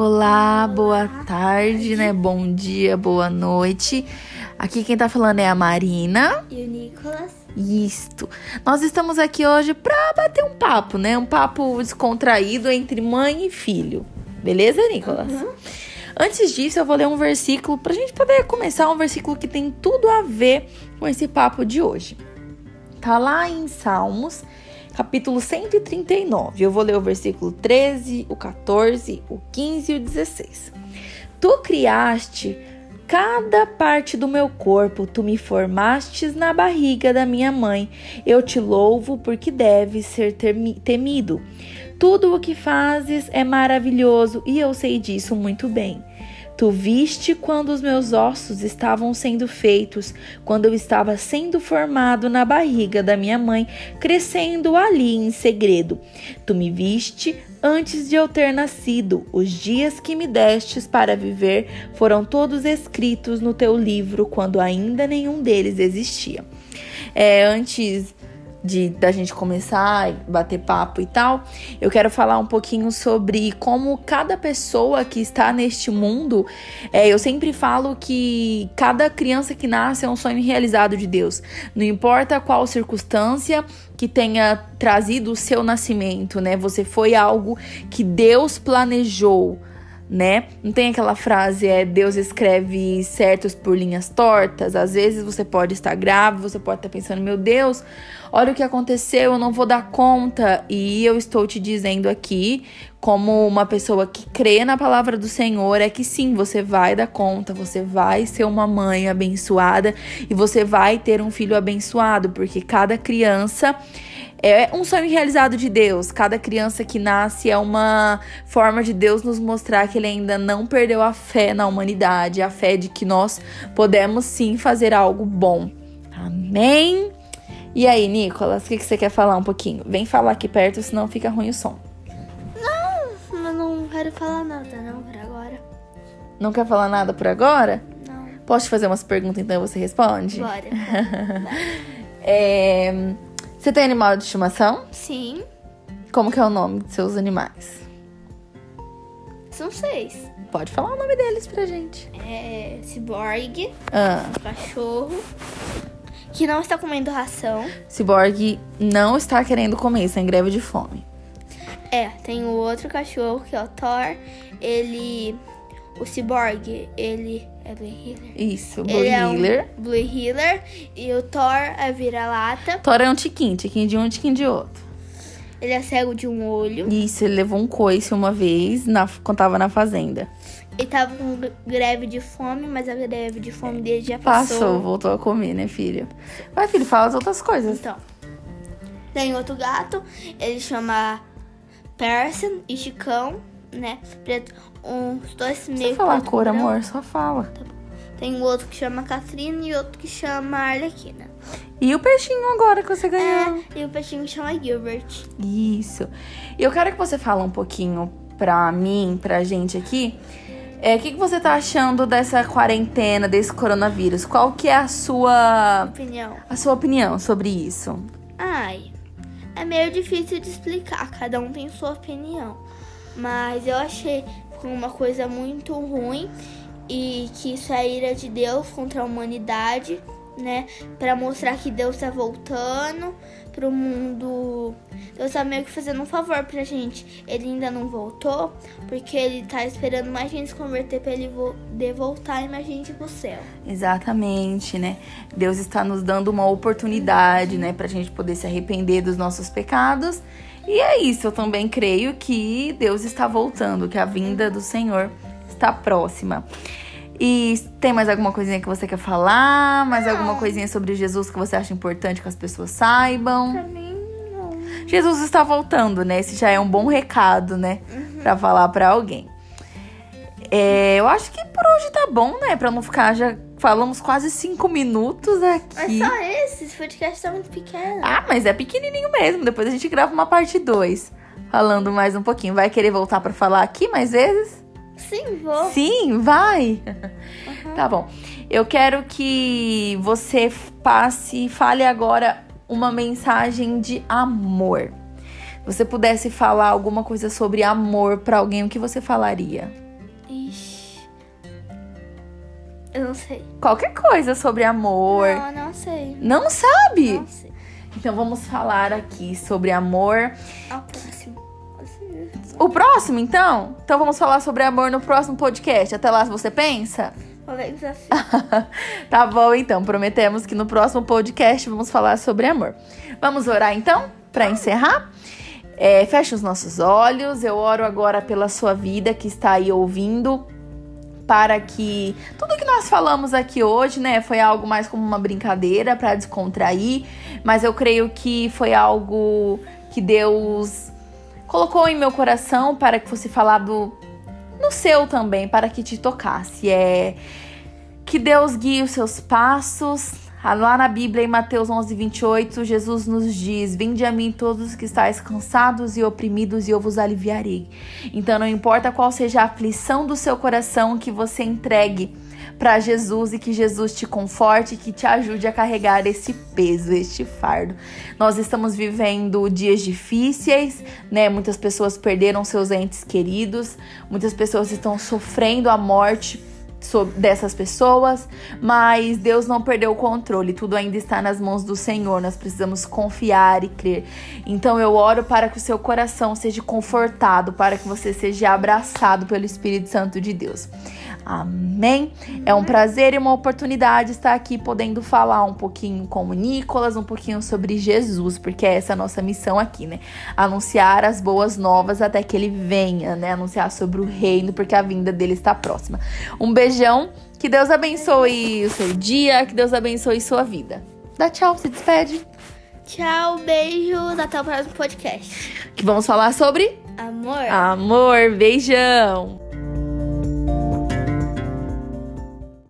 Olá, boa tarde, né? Bom dia, boa noite. Aqui quem tá falando é a Marina. E o Nicolas. Isto. Nós estamos aqui hoje pra bater um papo, né? Um papo descontraído entre mãe e filho. Beleza, Nicolas? Uhum. Antes disso, eu vou ler um versículo pra gente poder começar um versículo que tem tudo a ver com esse papo de hoje. Tá lá em Salmos capítulo 139. Eu vou ler o versículo 13, o 14, o 15 e o 16. Tu criaste cada parte do meu corpo, tu me formastes na barriga da minha mãe. Eu te louvo porque deves ser temido. Tudo o que fazes é maravilhoso e eu sei disso muito bem. Tu viste quando os meus ossos estavam sendo feitos, quando eu estava sendo formado na barriga da minha mãe, crescendo ali em segredo. Tu me viste antes de eu ter nascido. Os dias que me destes para viver foram todos escritos no teu livro, quando ainda nenhum deles existia. É, antes de da gente começar bater papo e tal, eu quero falar um pouquinho sobre como cada pessoa que está neste mundo, é, eu sempre falo que cada criança que nasce é um sonho realizado de Deus. Não importa qual circunstância que tenha trazido o seu nascimento, né? Você foi algo que Deus planejou né? Não tem aquela frase é Deus escreve certos por linhas tortas. Às vezes você pode estar grave, você pode estar pensando, meu Deus, olha o que aconteceu, eu não vou dar conta. E eu estou te dizendo aqui, como uma pessoa que crê na palavra do Senhor, é que sim, você vai dar conta, você vai ser uma mãe abençoada e você vai ter um filho abençoado, porque cada criança é um sonho realizado de Deus. Cada criança que nasce é uma forma de Deus nos mostrar que ele ainda não perdeu a fé na humanidade, a fé de que nós podemos sim fazer algo bom. Amém? E aí, Nicolas, o que, que você quer falar um pouquinho? Vem falar aqui perto, senão fica ruim o som. Não, mas não quero falar nada, não, por agora. Não quer falar nada por agora? Não. Posso te fazer umas perguntas então você responde? Bora. é. Você tem animal de estimação? Sim. Como que é o nome dos seus animais? São seis. Pode falar o nome deles pra gente. É Cyborg, Ah, cachorro, que não está comendo ração. Cyborg não está querendo comer, está em greve de fome. É, tem o outro cachorro que é o Thor. Ele. O Cyborg, ele é Blue Healer. Isso, Blue Ele é um Healer. Blue Healer. E o Thor é vira-lata. Thor é um tiquinho, tiquinho de um, tiquinho de outro. Ele é cego de um olho. Isso, ele levou um coice uma vez na, quando tava na fazenda. Ele tava com greve de fome, mas a greve de fome dele já passou. Passou, voltou a comer, né, filho? Vai, filho, fala as outras coisas. Então. Tem outro gato, ele chama Persian e Chicão, né? Preto, uns dois meio falar preto cor, amor, só fala. Tem um outro que chama Catrina e outro que chama Arlequina. E o peixinho agora que você ganhou? É, e o peixinho que chama Gilbert. Isso. E eu quero que você fale um pouquinho pra mim, pra gente aqui. É, o que, que você tá achando dessa quarentena, desse coronavírus? Qual que é a sua, Opinião. a sua opinião sobre isso? Ai, é meio difícil de explicar, cada um tem sua opinião. Mas eu achei uma coisa muito ruim e que isso é ira de Deus contra a humanidade, né? Pra mostrar que Deus tá voltando pro mundo. Deus tá meio que fazendo um favor pra gente. Ele ainda não voltou, porque ele tá esperando mais gente se converter pra ele voltar e mais gente pro céu. Exatamente, né? Deus está nos dando uma oportunidade, né, pra gente poder se arrepender dos nossos pecados. E é isso, eu também creio que Deus está voltando, que a vinda do Senhor está próxima. E tem mais alguma coisinha que você quer falar? Mais alguma coisinha sobre Jesus que você acha importante que as pessoas saibam? Pra mim, não. Jesus está voltando, né? Esse já é um bom recado, né? Pra falar pra alguém. É, eu acho que por hoje tá bom, né? Pra não ficar, já falamos quase cinco minutos Mas aqui. só esse, esse podcast tá muito pequeno. Ah, mas é pequenininho mesmo. Depois a gente grava uma parte 2. Falando mais um pouquinho. Vai querer voltar pra falar aqui mais vezes? Sim, vou. Sim, vai. Tá bom. Eu quero que você passe, fale agora uma mensagem de amor. Se você pudesse falar alguma coisa sobre amor pra alguém, o que você falaria? Eu não sei. Qualquer coisa sobre amor. Não, não sei. Não sabe? Não sei. Então vamos falar aqui sobre amor. Ao próximo. O próximo, então? Então vamos falar sobre amor no próximo podcast. Até lá, você pensa? Talvez assim. tá bom, então. Prometemos que no próximo podcast vamos falar sobre amor. Vamos orar, então, para encerrar? É, feche os nossos olhos. Eu oro agora pela sua vida que está aí ouvindo. Para que tudo nós falamos aqui hoje, né, foi algo mais como uma brincadeira para descontrair, mas eu creio que foi algo que Deus colocou em meu coração para que fosse falado no seu também, para que te tocasse. É que Deus guie os seus passos. Ah, Lá na Bíblia, em Mateus 11, 28, Jesus nos diz: Vinde a mim todos que estáis cansados e oprimidos, e eu vos aliviarei. Então, não importa qual seja a aflição do seu coração, que você entregue para Jesus e que Jesus te conforte, que te ajude a carregar esse peso, este fardo. Nós estamos vivendo dias difíceis, né? Muitas pessoas perderam seus entes queridos, muitas pessoas estão sofrendo a morte dessas pessoas, mas Deus não perdeu o controle, tudo ainda está nas mãos do Senhor. Nós precisamos confiar e crer. Então eu oro para que o seu coração seja confortado, para que você seja abraçado pelo Espírito Santo de Deus. Amém? É um prazer e uma oportunidade estar aqui podendo falar um pouquinho com o Nicolas, um pouquinho sobre Jesus, porque é essa a nossa missão aqui, né? Anunciar as boas novas até que ele venha, né? Anunciar sobre o reino, porque a vinda dele está próxima. Um beijão, que Deus abençoe o seu dia, que Deus abençoe sua vida. Dá tchau, se despede. Tchau, beijos. Até o próximo podcast. Que vamos falar sobre Amor. amor. Beijão.